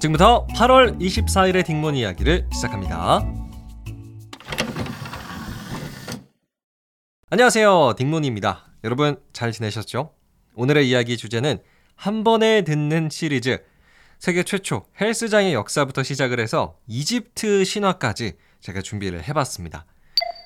지금부터 8월 24일의 딩몬 이야기를 시작합니다. 안녕하세요. 딩몬입니다. 여러분 잘 지내셨죠? 오늘의 이야기 주제는 한 번에 듣는 시리즈 세계 최초 헬스장의 역사부터 시작을 해서 이집트 신화까지 제가 준비를 해봤습니다.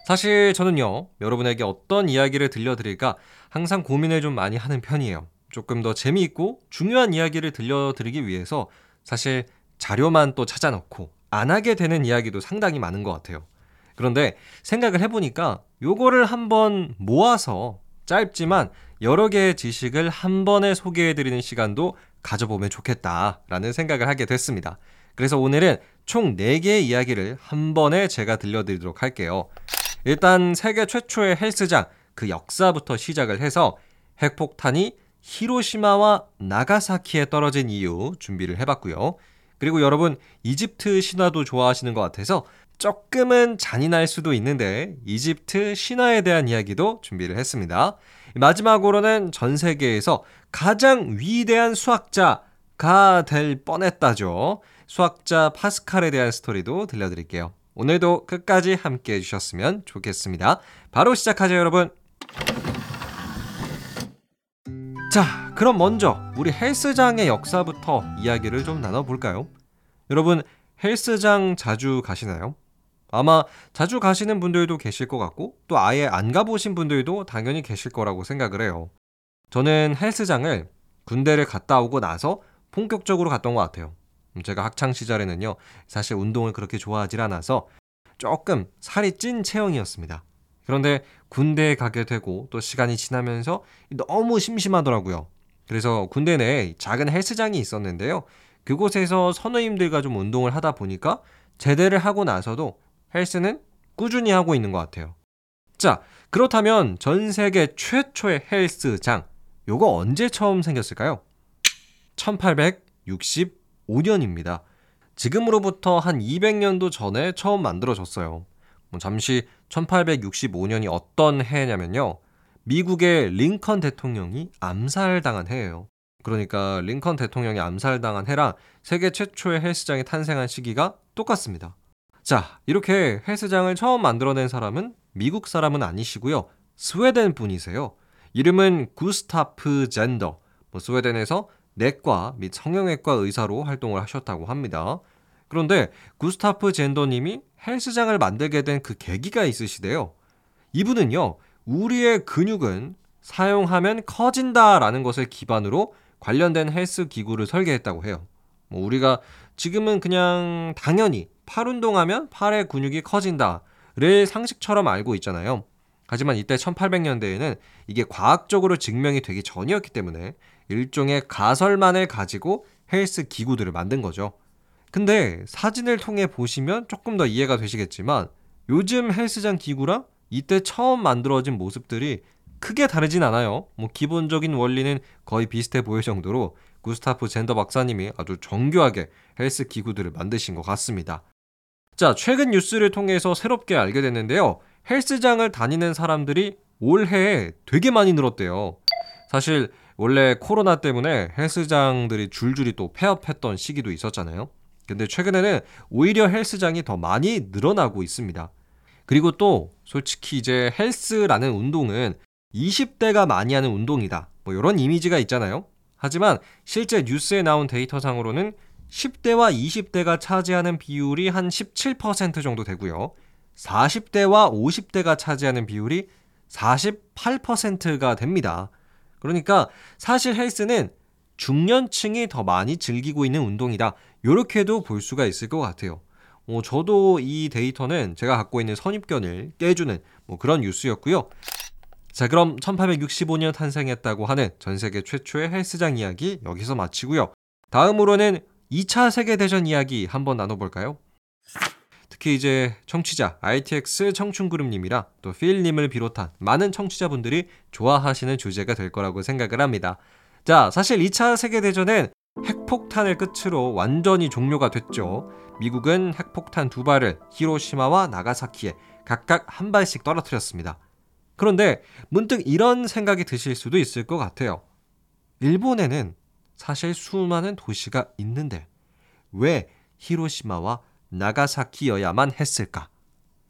사실 저는요, 여러분에게 어떤 이야기를 들려드릴까 항상 고민을 좀 많이 하는 편이에요. 조금 더 재미있고 중요한 이야기를 들려드리기 위해서 사실 자료만 또 찾아놓고 안 하게 되는 이야기도 상당히 많은 것 같아요. 그런데 생각을 해보니까 요거를 한번 모아서 짧지만 여러 개의 지식을 한 번에 소개해드리는 시간도 가져보면 좋겠다라는 생각을 하게 됐습니다. 그래서 오늘은 총 4개의 이야기를 한 번에 제가 들려드리도록 할게요. 일단 세계 최초의 헬스장 그 역사부터 시작을 해서 핵폭탄이 히로시마와 나가사키에 떨어진 이유 준비를 해봤고요. 그리고 여러분 이집트 신화도 좋아하시는 것 같아서 조금은 잔인할 수도 있는데 이집트 신화에 대한 이야기도 준비를 했습니다. 마지막으로는 전 세계에서 가장 위대한 수학자가 될 뻔했다죠. 수학자 파스칼에 대한 스토리도 들려드릴게요. 오늘도 끝까지 함께 해주셨으면 좋겠습니다. 바로 시작하죠, 여러분. 자, 그럼 먼저 우리 헬스장의 역사부터 이야기를 좀 나눠볼까요? 여러분, 헬스장 자주 가시나요? 아마 자주 가시는 분들도 계실 것 같고, 또 아예 안 가보신 분들도 당연히 계실 거라고 생각을 해요. 저는 헬스장을 군대를 갔다 오고 나서 본격적으로 갔던 것 같아요. 제가 학창 시절에는요, 사실 운동을 그렇게 좋아하지 않아서 조금 살이 찐 체형이었습니다. 그런데 군대에 가게 되고 또 시간이 지나면서 너무 심심하더라고요. 그래서 군대 내에 작은 헬스장이 있었는데요. 그곳에서 선우님들과 좀 운동을 하다 보니까 제대를 하고 나서도 헬스는 꾸준히 하고 있는 것 같아요. 자, 그렇다면 전 세계 최초의 헬스장, 요거 언제 처음 생겼을까요? 1865년입니다. 지금으로부터 한 200년도 전에 처음 만들어졌어요. 뭐 잠시 1865년이 어떤 해냐면요. 미국의 링컨 대통령이 암살당한 해예요. 그러니까 링컨 대통령이 암살당한 해랑 세계 최초의 헬스장이 탄생한 시기가 똑같습니다. 자, 이렇게 헬스장을 처음 만들어낸 사람은 미국 사람은 아니시고요. 스웨덴 분이세요. 이름은 구스타프 젠더. 뭐 스웨덴에서 내과 및 성형외과 의사로 활동을 하셨다고 합니다. 그런데 구스타프 젠더님이 헬스장을 만들게 된 그 계기가 있으시대요. 이분은요, 우리의 근육은 사용하면 커진다라는 것을 기반으로 관련된 헬스 기구를 설계했다고 해요. 뭐 우리가 지금은 그냥 당연히 팔 운동하면 팔의 근육이 커진다를 상식처럼 알고 있잖아요. 하지만 이때 1800년대에는 이게 과학적으로 증명이 되기 전이었기 때문에 일종의 가설만을 가지고 헬스 기구들을 만든 거죠. 근데 사진을 통해 보시면 조금 더 이해가 되시겠지만 요즘 헬스장 기구랑 이때 처음 만들어진 모습들이 크게 다르진 않아요. 뭐 기본적인 원리는 거의 비슷해 보일 정도로 구스타프 젠더 박사님이 아주 정교하게 헬스 기구들을 만드신 것 같습니다. 자, 최근 뉴스를 통해서 새롭게 알게 됐는데요. 헬스장을 다니는 사람들이 올해에 되게 많이 늘었대요. 사실 원래 코로나 때문에 헬스장들이 줄줄이 또 폐업했던 시기도 있었잖아요. 근데 최근에는 오히려 헬스장이 더 많이 늘어나고 있습니다. 그리고 또 솔직히 이제 헬스라는 운동은 20대가 많이 하는 운동이다. 뭐 이런 이미지가 있잖아요. 하지만 실제 뉴스에 나온 데이터상으로는 10대와 20대가 차지하는 비율이 한 17% 정도 되고요. 40대와 50대가 차지하는 비율이 48%가 됩니다. 그러니까 사실 헬스는 중년층이 더 많이 즐기고 있는 운동이다. 이렇게도 볼 수가 있을 것 같아요. 어, 저도 이 데이터는 제가 갖고 있는 선입견을 깨주는 뭐 그런 뉴스였고요. 자, 그럼 1865년 탄생했다고 하는 전 세계 최초의 헬스장 이야기 여기서 마치고요. 다음으로는 2차 세계대전 이야기 한번 나눠볼까요? 특히 이제 청취자 ITX 청춘그룹님이랑 또 필님을 비롯한 많은 청취자분들이 좋아하시는 주제가 될 거라고 생각을 합니다. 자, 사실 2차 세계대전은 핵폭탄을 끝으로 완전히 종료가 됐죠. 미국은 핵폭탄 두 발을 히로시마와 나가사키에 각각 한 발씩 떨어뜨렸습니다. 그런데 문득 이런 생각이 드실 수도 있을 것 같아요. 일본에는 사실 수많은 도시가 있는데 왜 히로시마와 나가사키여야만 했을까?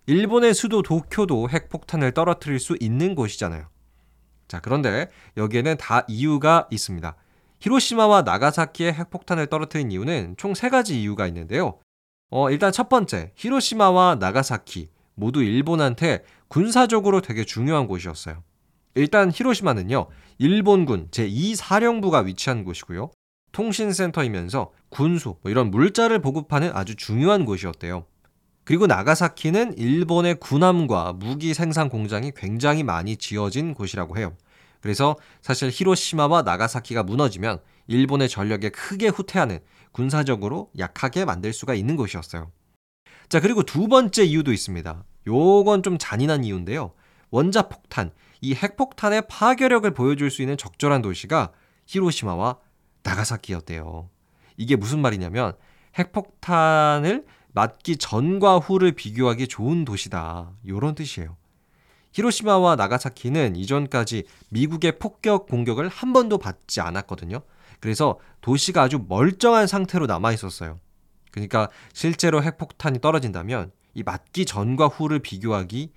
일본의 수도 도쿄도 핵폭탄을 떨어뜨릴 수 있는 곳이잖아요. 자, 그런데 여기에는 다 이유가 있습니다. 히로시마와 나가사키의 핵폭탄을 떨어뜨린 이유는 총 세 가지 이유가 있는데요. 어, 일단 첫 번째, 히로시마와 나가사키 모두 일본한테 군사적으로 되게 중요한 곳이었어요. 일단 히로시마는요, 일본군 제2사령부가 위치한 곳이고요. 통신센터이면서 군수, 뭐 이런 물자를 보급하는 아주 중요한 곳이었대요. 그리고 나가사키는 일본의 군함과 무기 생산 공장이 굉장히 많이 지어진 곳이라고 해요. 그래서 사실 히로시마와 나가사키가 무너지면 일본의 전력에 크게 후퇴하는 군사적으로 약하게 만들 수가 있는 곳이었어요. 자, 그리고 두 번째 이유도 있습니다. 요건 좀 잔인한 이유인데요. 원자 폭탄, 이 핵폭탄의 파괴력을 보여줄 수 있는 적절한 도시가 히로시마와 나가사키였대요. 이게 무슨 말이냐면 핵폭탄을 맞기 전과 후를 비교하기 좋은 도시다. 요런 뜻이에요. 히로시마와 나가사키는 이전까지 미국의 폭격 공격을 한 번도 받지 않았거든요. 그래서 도시가 아주 멀쩡한 상태로 남아 있었어요. 그러니까 실제로 핵폭탄이 떨어진다면 이 맞기 전과 후를 비교하기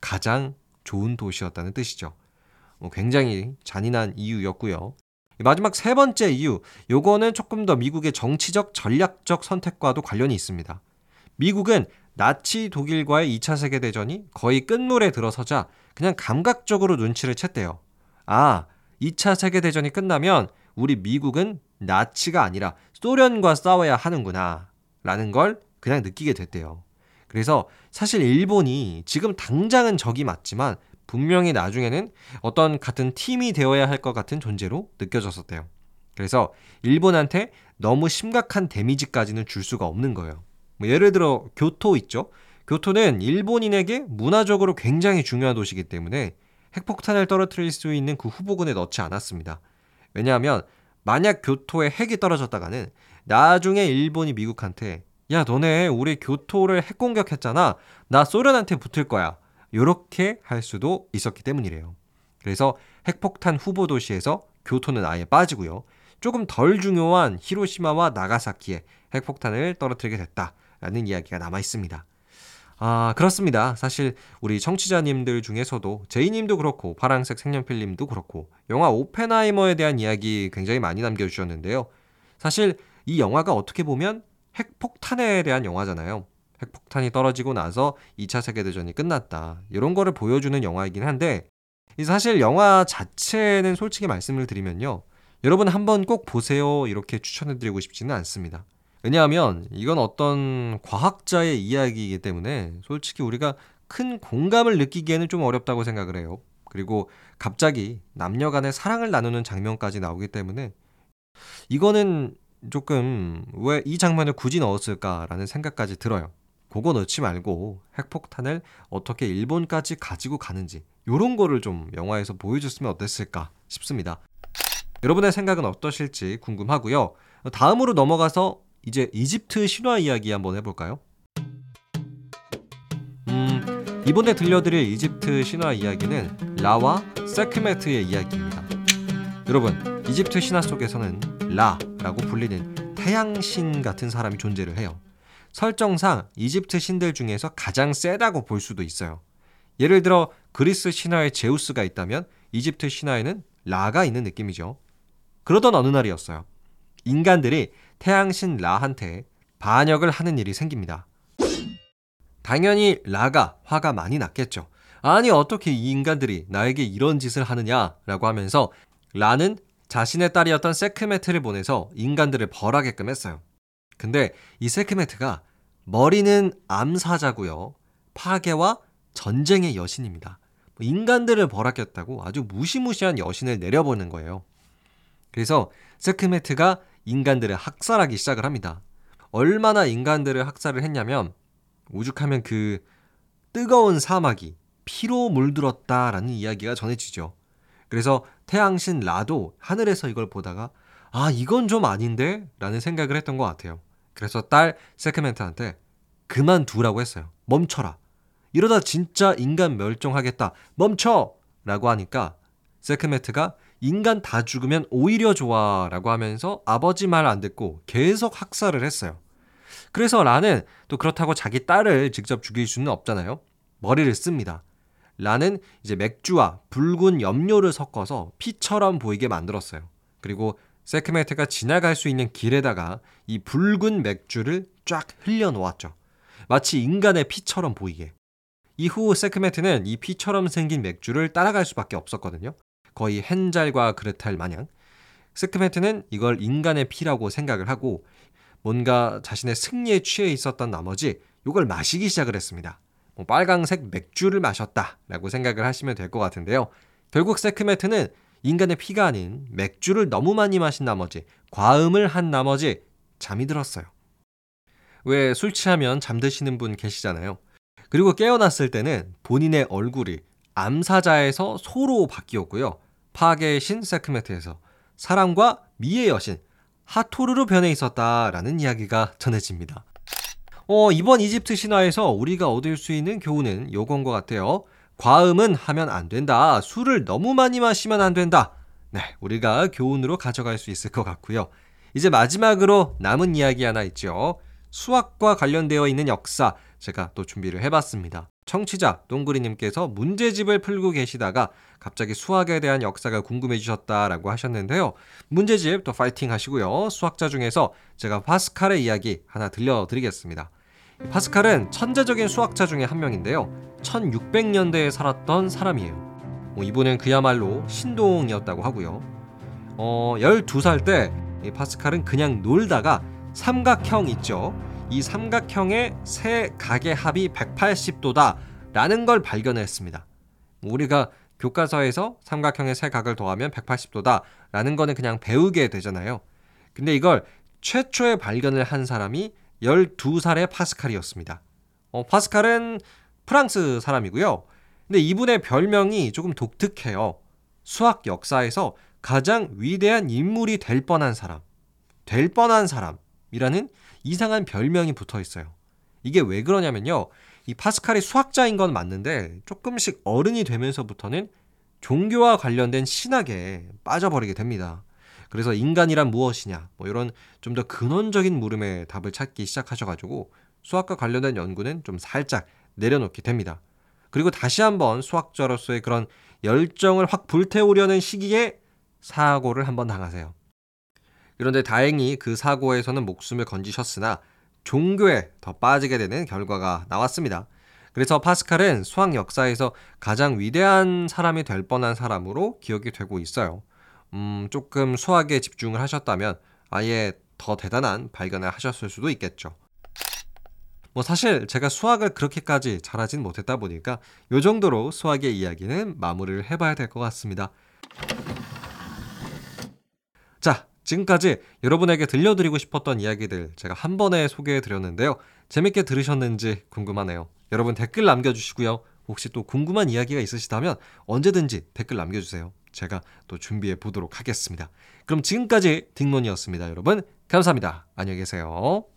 가장 좋은 도시였다는 뜻이죠. 뭐 굉장히 잔인한 이유였고요. 마지막 세 번째 이유, 요거는 조금 더 미국의 정치적 전략적 선택과도 관련이 있습니다. 미국은 나치 독일과의 2차 세계대전이 거의 끝물에 들어서자 그냥 감각적으로 눈치를 챘대요. 아, 2차 세계대전이 끝나면 우리 미국은 나치가 아니라 소련과 싸워야 하는구나. 라는 걸 그냥 느끼게 됐대요. 그래서 사실 일본이 지금 당장은 적이 맞지만 분명히 나중에는 어떤 같은 팀이 되어야 할 것 같은 존재로 느껴졌었대요. 그래서 일본한테 너무 심각한 데미지까지는 줄 수가 없는 거예요. 뭐 예를 들어 교토 있죠. 교토는 일본인에게 문화적으로 굉장히 중요한 도시이기 때문에 핵폭탄을 떨어뜨릴 수 있는 그 후보군에 넣지 않았습니다. 왜냐하면 만약 교토에 핵이 떨어졌다가는 나중에 일본이 미국한테 야 너네 우리 교토를 핵 공격했잖아. 나 소련한테 붙을 거야. 이렇게 할 수도 있었기 때문이래요. 그래서 핵폭탄 후보 도시에서 교토는 아예 빠지고요. 조금 덜 중요한 히로시마와 나가사키에 핵폭탄을 떨어뜨리게 됐다 라는 이야기가 남아 있습니다. 아, 그렇습니다. 사실 우리 청취자님들 중에서도 제이님도 그렇고 파랑색 색연필님도 그렇고 영화 오펜하이머에 대한 이야기 굉장히 많이 남겨주셨는데요. 사실 이 영화가 어떻게 보면 핵폭탄에 대한 영화잖아요. 핵폭탄이 떨어지고 나서 2차 세계대전이 끝났다. 이런 거를 보여주는 영화이긴 한데 사실 영화 자체는 솔직히 말씀을 드리면요. 여러분 한번 꼭 보세요. 이렇게 추천해드리고 싶지는 않습니다. 왜냐하면 이건 어떤 과학자의 이야기이기 때문에 솔직히 우리가 큰 공감을 느끼기에는 좀 어렵다고 생각을 해요. 그리고 갑자기 남녀 간의 사랑을 나누는 장면까지 나오기 때문에 이거는 조금 왜 이 장면을 굳이 넣었을까라는 생각까지 들어요. 그거 넣지 말고 핵폭탄을 어떻게 일본까지 가지고 가는지 이런 거를 좀 영화에서 보여줬으면 어땠을까 싶습니다. 여러분의 생각은 어떠실지 궁금하고요. 다음으로 넘어가서 이제 이집트 신화 이야기 한번 해볼까요? 음, 이번에 들려드릴 이집트 신화 이야기는 라와 세크메트의 이야기입니다. 여러분, 이집트 신화 속에서는 라라고 불리는 태양신 같은 사람이 존재를 해요. 설정상 이집트 신들 중에서 가장 세다고 볼 수도 있어요. 예를 들어 그리스 신화에 제우스가 있다면 이집트 신화에는 라가 있는 느낌이죠. 그러던 어느 날이었어요. 인간들이 태양신 라한테 반역을 하는 일이 생깁니다. 당연히 라가 화가 많이 났겠죠. 아니 어떻게 이 인간들이 나에게 이런 짓을 하느냐라고 하면서 라는 자신의 딸이었던 세크메트를 보내서 인간들을 벌하게끔 했어요. 근데 이 세크메트가 머리는 암사자고요. 파괴와 전쟁의 여신입니다. 뭐 인간들을 벌하겠다고 아주 무시무시한 여신을 내려보는 거예요. 그래서 세크메트가 인간들을 학살하기 시작을 합니다. 얼마나 인간들을 학살을 했냐면 오죽하면 그 뜨거운 사막이 피로 물들었다라는 이야기가 전해지죠. 그래서 태양신 라도 하늘에서 이걸 보다가 아 이건 좀 아닌데 라는 생각을 했던 것 같아요. 그래서 딸 세크멘트한테 그만두라고 했어요. 멈춰라. 이러다 진짜 인간 멸종하겠다. 멈춰! 라고 하니까 세크메트가 인간 다 죽으면 오히려 좋아 라고 하면서 아버지 말 안 듣고 계속 학살을 했어요. 그래서 라는 또 그렇다고 자기 딸을 직접 죽일 수는 없잖아요. 머리를 씁니다. 라는 이제 맥주와 붉은 염료를 섞어서 피처럼 보이게 만들었어요. 그리고 세크메트가 지나갈 수 있는 길에다가 이 붉은 맥주를 쫙 흘려 놓았죠. 마치 인간의 피처럼 보이게. 이후 세크메트는 이 피처럼 생긴 맥주를 따라갈 수밖에 없었거든요. 거의 헨잘과 그레탈 마냥. 세크메트는 이걸 인간의 피라고 생각을 하고 뭔가 자신의 승리에 취해 있었던 나머지 이걸 마시기 시작을 했습니다. 뭐 빨강색 맥주를 마셨다라고 생각을 하시면 될 것 같은데요. 결국 세크메트는 인간의 피가 아닌 맥주를 너무 많이 마신 나머지 과음을 한 나머지 잠이 들었어요. 왜 술 취하면 잠드시는 분 계시잖아요. 그리고 깨어났을 때는 본인의 얼굴이 암사자에서 소로 바뀌었고요. 파괴의 신 세크메트에서 사랑과 미의 여신 하토르로 변해 있었다라는 이야기가 전해집니다. 어, 이번 이집트 신화에서 우리가 얻을 수 있는 교훈은 요건 것 같아요. 과음은 하면 안 된다. 술을 너무 많이 마시면 안 된다. 네, 우리가 교훈으로 가져갈 수 있을 것 같고요. 이제 마지막으로 남은 이야기 하나 있죠. 수학과 관련되어 있는 역사 제가 또 준비를 해봤습니다. 청취자 동그리님께서 문제집을 풀고 계시다가 갑자기 수학에 대한 역사가 궁금해지셨다라고 하셨는데요. 문제집 또 파이팅 하시고요. 수학자 중에서 제가 파스칼의 이야기 하나 들려드리겠습니다. 파스칼은 천재적인 수학자 중에 한 명인데요. 1600년대에 살았던 사람이에요. 뭐 이분은 그야말로 신동이었다고 하고요. 어, 12살 때 파스칼은 그냥 놀다가 삼각형 있죠. 이 삼각형의 세 각의 합이 180도다 라는 걸 발견했습니다. 우리가 교과서에서 삼각형의 세 각을 더하면 180도다 라는 거는 그냥 배우게 되잖아요. 근데 이걸 최초의 발견을 한 사람이 12살의 파스칼이었습니다. 어, 파스칼은 프랑스 사람이고요. 근데 이분의 별명이 조금 독특해요. 수학 역사에서 가장 위대한 인물이 될 뻔한 사람. 될 뻔한 사람이라는 이상한 별명이 붙어 있어요. 이게 왜 그러냐면요. 이 파스칼이 수학자인 건 맞는데 조금씩 어른이 되면서부터는 종교와 관련된 신학에 빠져버리게 됩니다. 그래서 인간이란 무엇이냐, 뭐 이런 좀 더 근원적인 물음에 답을 찾기 시작하셔가지고 수학과 관련된 연구는 좀 살짝 내려놓게 됩니다. 그리고 다시 한번 수학자로서의 그런 열정을 확 불태우려는 시기에 사고를 한번 당하세요. 그런데 다행히 그 사고에서는 목숨을 건지셨으나 종교에 더 빠지게 되는 결과가 나왔습니다. 그래서 파스칼은 수학 역사에서 가장 위대한 사람이 될 뻔한 사람으로 기억이 되고 있어요. 음, 조금 수학에 집중을 하셨다면 아예 더 대단한 발견을 하셨을 수도 있겠죠. 뭐 사실 제가 수학을 그렇게까지 잘하진 못했다 보니까 요 정도로 수학의 이야기는 마무리를 해봐야 될 것 같습니다. 자, 지금까지 여러분에게 들려드리고 싶었던 이야기들 제가 한 번에 소개해 드렸는데요. 재밌게 들으셨는지 궁금하네요. 여러분 댓글 남겨주시고요. 혹시 또 궁금한 이야기가 있으시다면 언제든지 댓글 남겨주세요. 제가 또 준비해 보도록 하겠습니다. 그럼 지금까지 딩몬이었습니다. 여러분 감사합니다. 안녕히 계세요.